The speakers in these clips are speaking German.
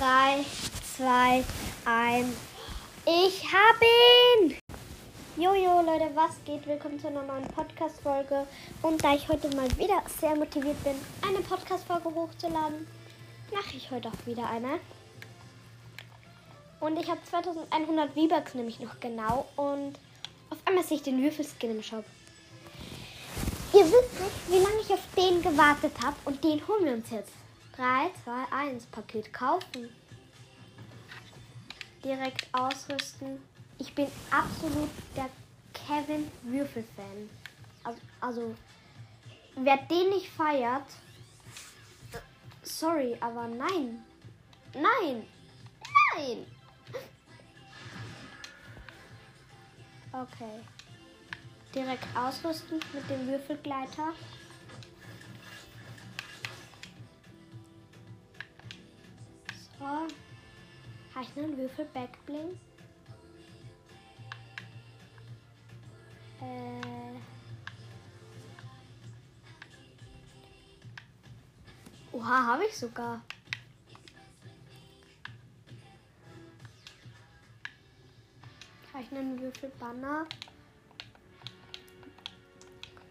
3, 2, 1. Ich habe ihn! Jojo, Leute, was geht? Willkommen zu einer neuen Podcast-Folge. Und da ich heute mal wieder sehr motiviert bin, eine Podcast-Folge hochzuladen, mache ich heute auch wieder eine. Und ich habe 2100 V-Bucks nämlich noch genau. Und auf einmal sehe ich den Würfelskin im Shop. Ihr wisst nicht, wie lange ich auf den gewartet habe. Und den holen wir uns jetzt. 3, 2, 1. Paket kaufen. Direkt ausrüsten. Ich bin absolut der Kevin Würfel-Fan. Also, also, wer den nicht feiert, sorry, aber nein. Nein. Nein. Okay. Direkt ausrüsten mit dem Würfelgleiter. So. Habe ich einen Würfel Backbling? Äh. Oha, habe ich sogar. Habe ich einen Würfel Banner?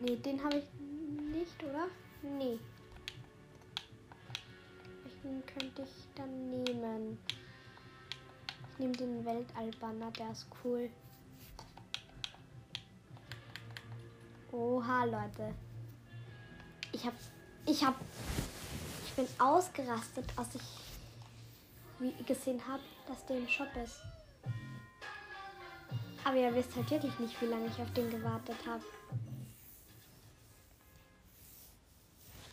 Nee, den habe ich nicht, oder? Nee. Welchen könnte ich dann? Nehme den Weltallbanner, der ist cool. Oha, Leute. Ich hab. Ich hab. Ich bin ausgerastet, als ich gesehen habe, dass der im Shop ist. Aber ihr wisst halt wirklich nicht, wie lange ich auf den gewartet habe.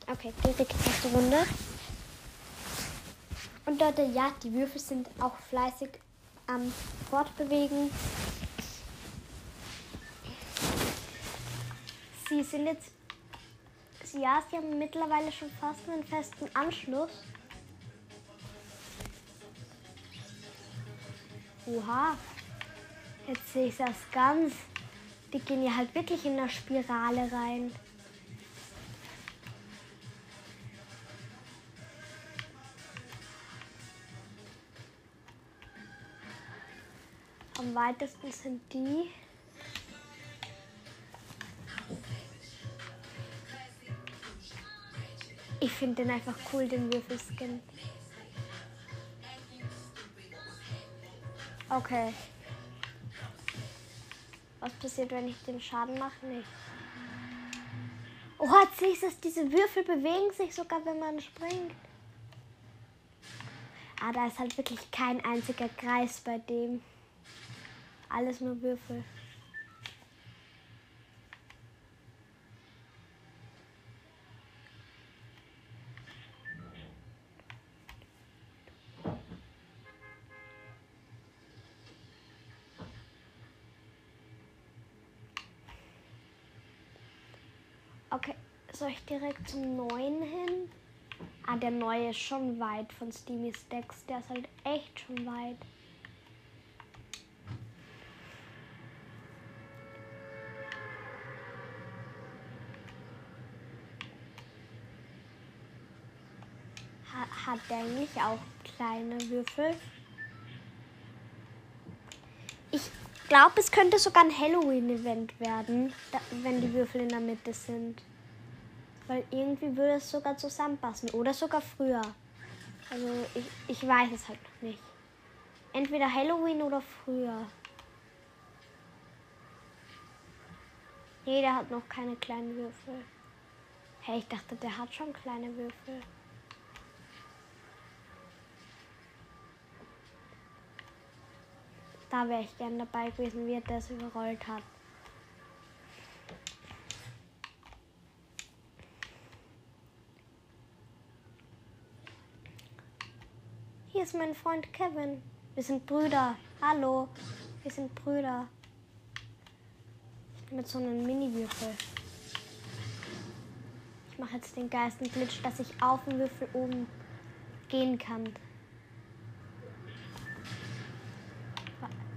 Okay, direkt erste Runde. Und Leute, ja, die Würfel sind auch fleißig am Fortbewegen. Sie sind jetzt, ja, sie haben mittlerweile schon fast einen festen Anschluss. Oha, jetzt sehe ich das ganz. Die gehen ja halt wirklich in der Spirale rein. Am weitesten sind die. Ich finde den einfach cool, den Würfelskin. Okay. Was passiert, wenn ich den Schaden mache? Nicht. Oh, ich das. Diese Würfel bewegen sich sogar, wenn man springt. Ah, da ist halt wirklich kein einziger Kreis bei dem. Alles nur Würfel. Okay, soll ich direkt zum neuen hin? Ah, der neue ist schon weit von Steamy Stacks. Der ist halt echt schon weit. Hat der eigentlich auch kleine Würfel? Ich glaube, es könnte sogar ein Halloween-Event werden, da, wenn die Würfel in der Mitte sind. Weil irgendwie würde es sogar zusammenpassen. Oder sogar früher. Also ich, ich weiß es halt noch nicht. Entweder Halloween oder früher. Nee, der hat noch keine kleinen Würfel. Hey, ich dachte, der hat schon kleine Würfel. Da wäre ich gern dabei gewesen, wie er das überrollt hat. Hier ist mein Freund Kevin. Wir sind Brüder. Hallo. Wir sind Brüder. Mit so einem Mini-Würfel. Ich mache jetzt den geilsten Glitch, dass ich auf den Würfel oben gehen kann.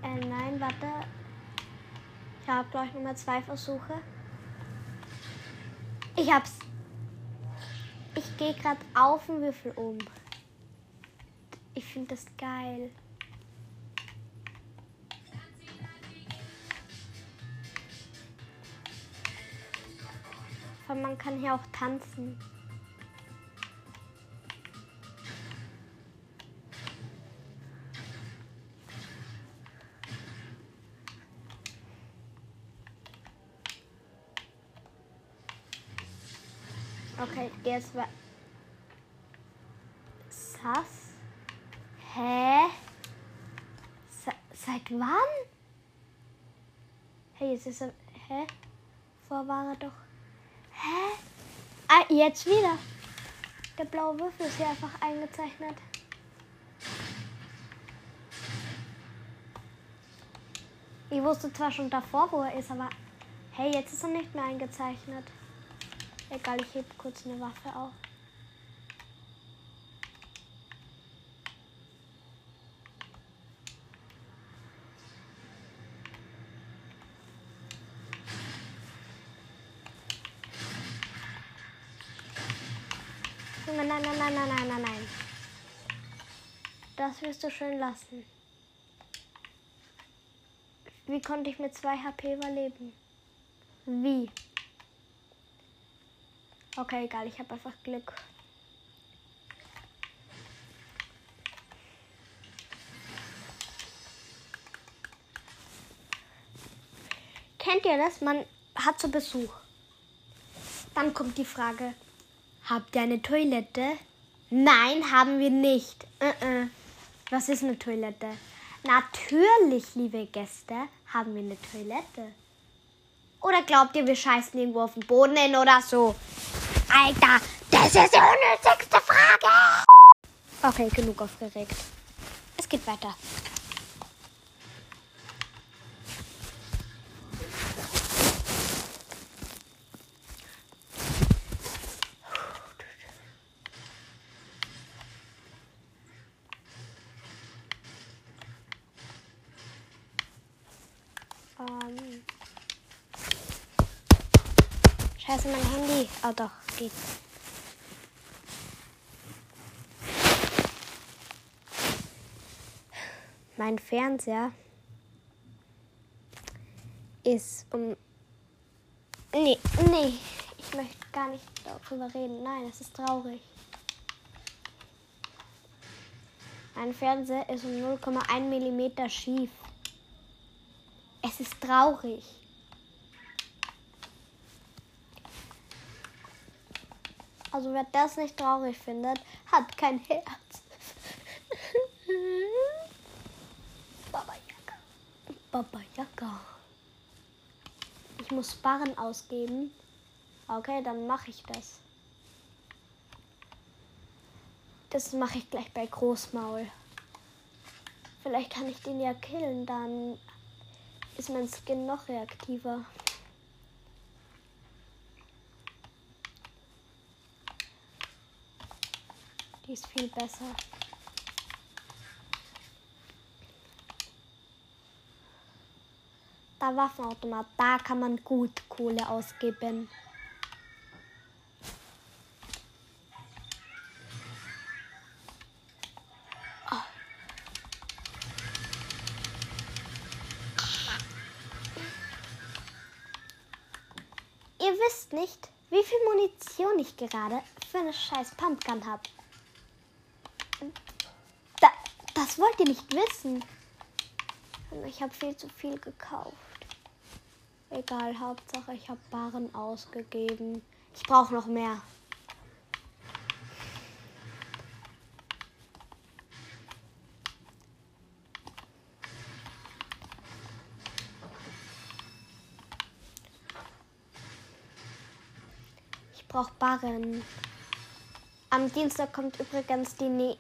Äh, nein, warte. Ich habe, glaube ich, nochmal zwei Versuche. Ich hab's. Ich gehe gerade auf den Würfel um. Ich finde das geil. Weil man kann hier auch tanzen. Okay, jetzt war. Sass? Hä? Se seit wann? Hey, jetzt ist er. Hä? Vor war er doch. Hä? Ah, jetzt wieder. Der blaue Würfel ist hier einfach eingezeichnet. Ich wusste zwar schon davor, wo er ist, aber hey, jetzt ist er nicht mehr eingezeichnet. Egal, ich heb kurz eine Waffe auf. Nein, nein, nein, nein, nein, nein, nein. Das wirst du schön lassen. Wie konnte ich mit 2 HP überleben? Wie? Okay, egal, ich habe einfach Glück. Kennt ihr das? Man hat so Besuch. Dann kommt die Frage, habt ihr eine Toilette? Nein, haben wir nicht. Uh -uh. Was ist eine Toilette? Natürlich, liebe Gäste, haben wir eine Toilette. Oder glaubt ihr, wir scheißen irgendwo auf den Boden hin oder so? Alter, das ist die unnötigste Frage. Okay, genug aufgeregt. Es geht weiter. Ähm. Scheiße, mein Handy. Oh doch, geht. Mein Fernseher ist um. Nee, nee. Ich möchte gar nicht darüber reden. Nein, es ist traurig. Mein Fernseher ist um 0,1 mm schief. Es ist traurig. Also wer das nicht traurig findet, hat kein Herz. Baba Yaga. Baba Yaga. Ich muss Barren ausgeben. Okay, dann mache ich das. Das mache ich gleich bei Großmaul. Vielleicht kann ich den ja killen, dann ist mein Skin noch reaktiver. Ist viel besser. Da Waffenautomat, da kann man gut Kohle ausgeben. Ihr wisst nicht, wie viel Munition ich gerade für eine scheiß Pumpgun habe. Da, das wollt ihr nicht wissen. Ich habe viel zu viel gekauft. Egal, Hauptsache ich habe Baren ausgegeben. Ich brauche noch mehr. Ich brauche Barren. Am Dienstag kommt übrigens die ne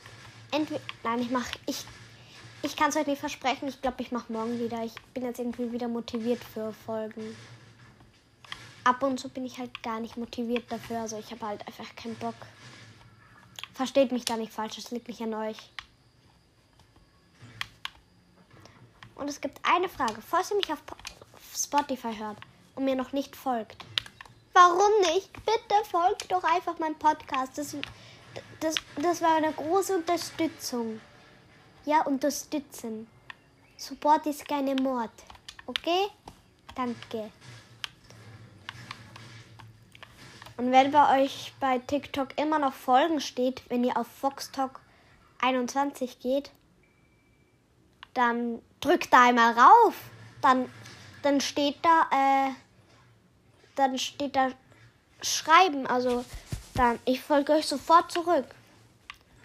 Entweder nein, ich mache ich ich kann es euch nicht versprechen. Ich glaube, ich mache morgen wieder. Ich bin jetzt irgendwie wieder motiviert für Folgen. Ab und zu bin ich halt gar nicht motiviert dafür. Also ich habe halt einfach keinen Bock. Versteht mich da nicht falsch. Es liegt nicht an euch. Und es gibt eine Frage. Falls ihr mich auf Spotify hört und mir noch nicht folgt. Warum nicht? Bitte folgt doch einfach meinem Podcast. Das, das, das war eine große Unterstützung. Ja, unterstützen. Support ist keine Mord. Okay? Danke. Und wenn bei euch bei TikTok immer noch Folgen steht, wenn ihr auf Foxtalk 21 geht, dann drückt da einmal rauf. Dann, dann steht da, äh, dann steht da Schreiben. Also dann, ich folge euch sofort zurück.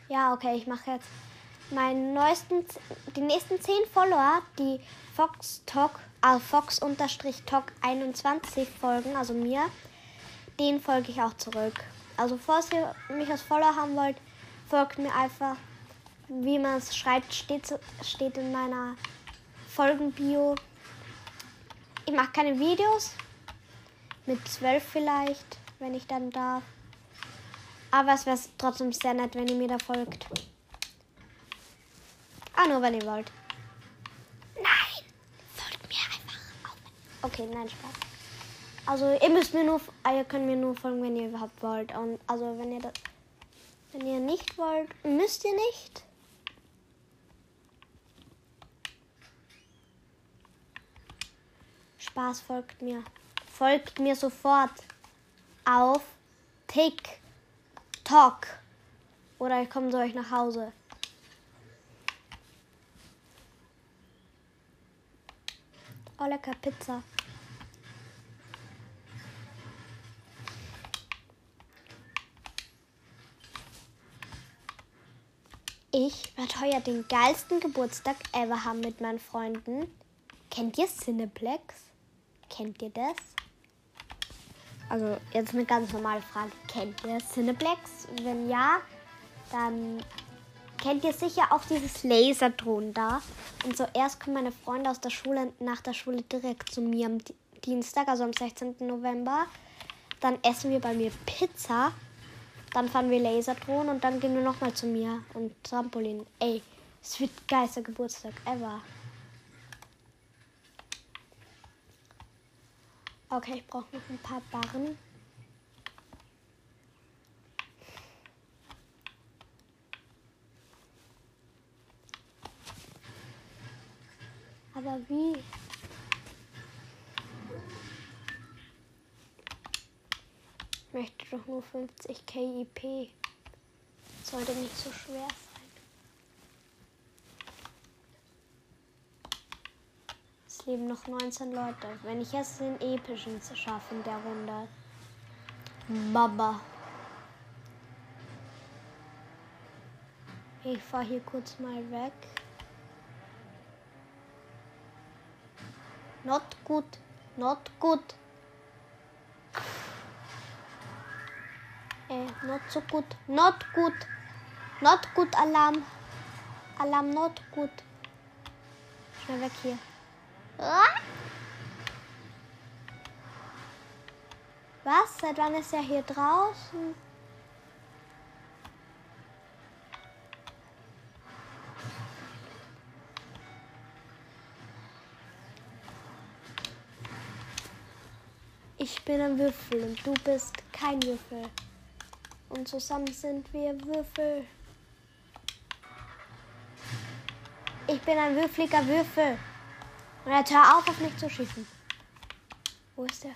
Ja, okay, ich mache jetzt meinen neuesten, die nächsten 10 Follower, die Fox Talk, äh, Fox Talk 21 folgen, also mir, den folge ich auch zurück. Also falls ihr mich als Follower haben wollt, folgt mir einfach. Wie man es schreibt, steht, steht in meiner Folgenbio. Ich mache keine Videos. Mit 12 vielleicht, wenn ich dann darf. Aber es wäre trotzdem sehr nett, wenn ihr mir da folgt. Ah, nur wenn ihr wollt. Nein! Folgt mir einfach auf. Okay, nein, Spaß. Also ihr müsst mir nur, ah, ihr könnt mir nur folgen, wenn ihr überhaupt wollt. Und also wenn ihr das, wenn ihr nicht wollt, müsst ihr nicht. Spaß folgt mir. Folgt mir sofort auf TikTok. Oder ich komme zu euch nach Hause. Oh, lecker Pizza. Ich werde heuer den geilsten Geburtstag ever haben mit meinen Freunden. Kennt ihr Cineplex? Kennt ihr das? Also jetzt eine ganz normale Frage. Kennt ihr Cineplex? Wenn ja, dann kennt ihr sicher auch dieses Laserdrohnen da. Und zuerst kommen meine Freunde aus der Schule nach der Schule direkt zu mir am Dienstag, also am 16. November. Dann essen wir bei mir Pizza. Dann fahren wir Laserdrohnen und dann gehen wir nochmal zu mir und Trampolin. Ey, es wird geilster Geburtstag ever. Okay, ich brauche noch ein paar Barren. Aber wie? Ich möchte doch nur 50 KIP. Sollte nicht so schwer sein. Leben noch 19 Leute. Wenn ich jetzt den epischen schaffe in der Runde. Baba. Ich fahre hier kurz mal weg. Not gut. Not gut. Äh, not so gut. Not gut. Not gut Alarm. Alarm not gut. Schnell weg hier. Was? Seit wann ist er hier draußen? Ich bin ein Würfel und du bist kein Würfel. Und zusammen sind wir Würfel. Ich bin ein würfeliger Würfel. Und jetzt hör auf, auf mich zu schießen. Wo ist der?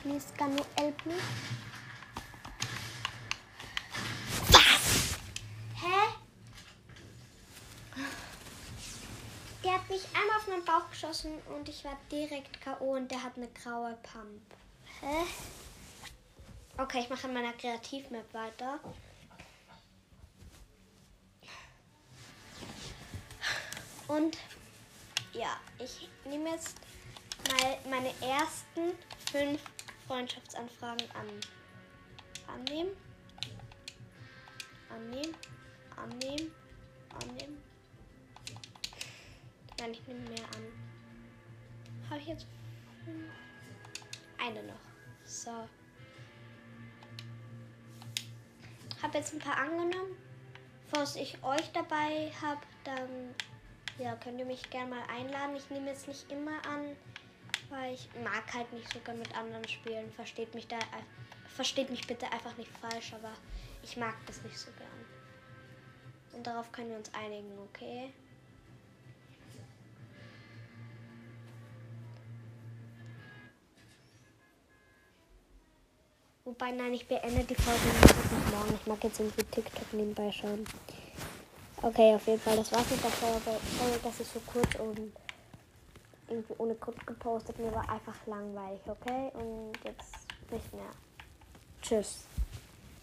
Fließt El Plus. Was? Hä? Der hat mich einmal auf meinen Bauch geschossen und ich war direkt K.O. und der hat eine graue Pump. Hä? Okay, ich mache in meiner Kreativmap weiter. Und ja, ich nehme jetzt mal meine ersten fünf Freundschaftsanfragen an. Annehmen. Annehmen. Annehmen. Annehmen. Nein, ich nehme mehr an. Habe ich jetzt? Eine noch. So. Habe jetzt ein paar angenommen. Falls ich euch dabei habe, dann ja, könnt ihr mich gerne mal einladen. Ich nehme jetzt nicht immer an, weil ich mag halt nicht so gerne mit anderen spielen. Versteht mich da, versteht mich bitte einfach nicht falsch, aber ich mag das nicht so gern. Und darauf können wir uns einigen, okay? Wobei, nein, ich beende die Folge morgen. Ich mag jetzt irgendwie TikTok nebenbei schauen. Okay, auf jeden Fall, das war's mit der Folge. Sorry, dass ich so kurz und irgendwie ohne Grund gepostet. Mir war einfach langweilig, okay? Und jetzt nicht mehr. Tschüss.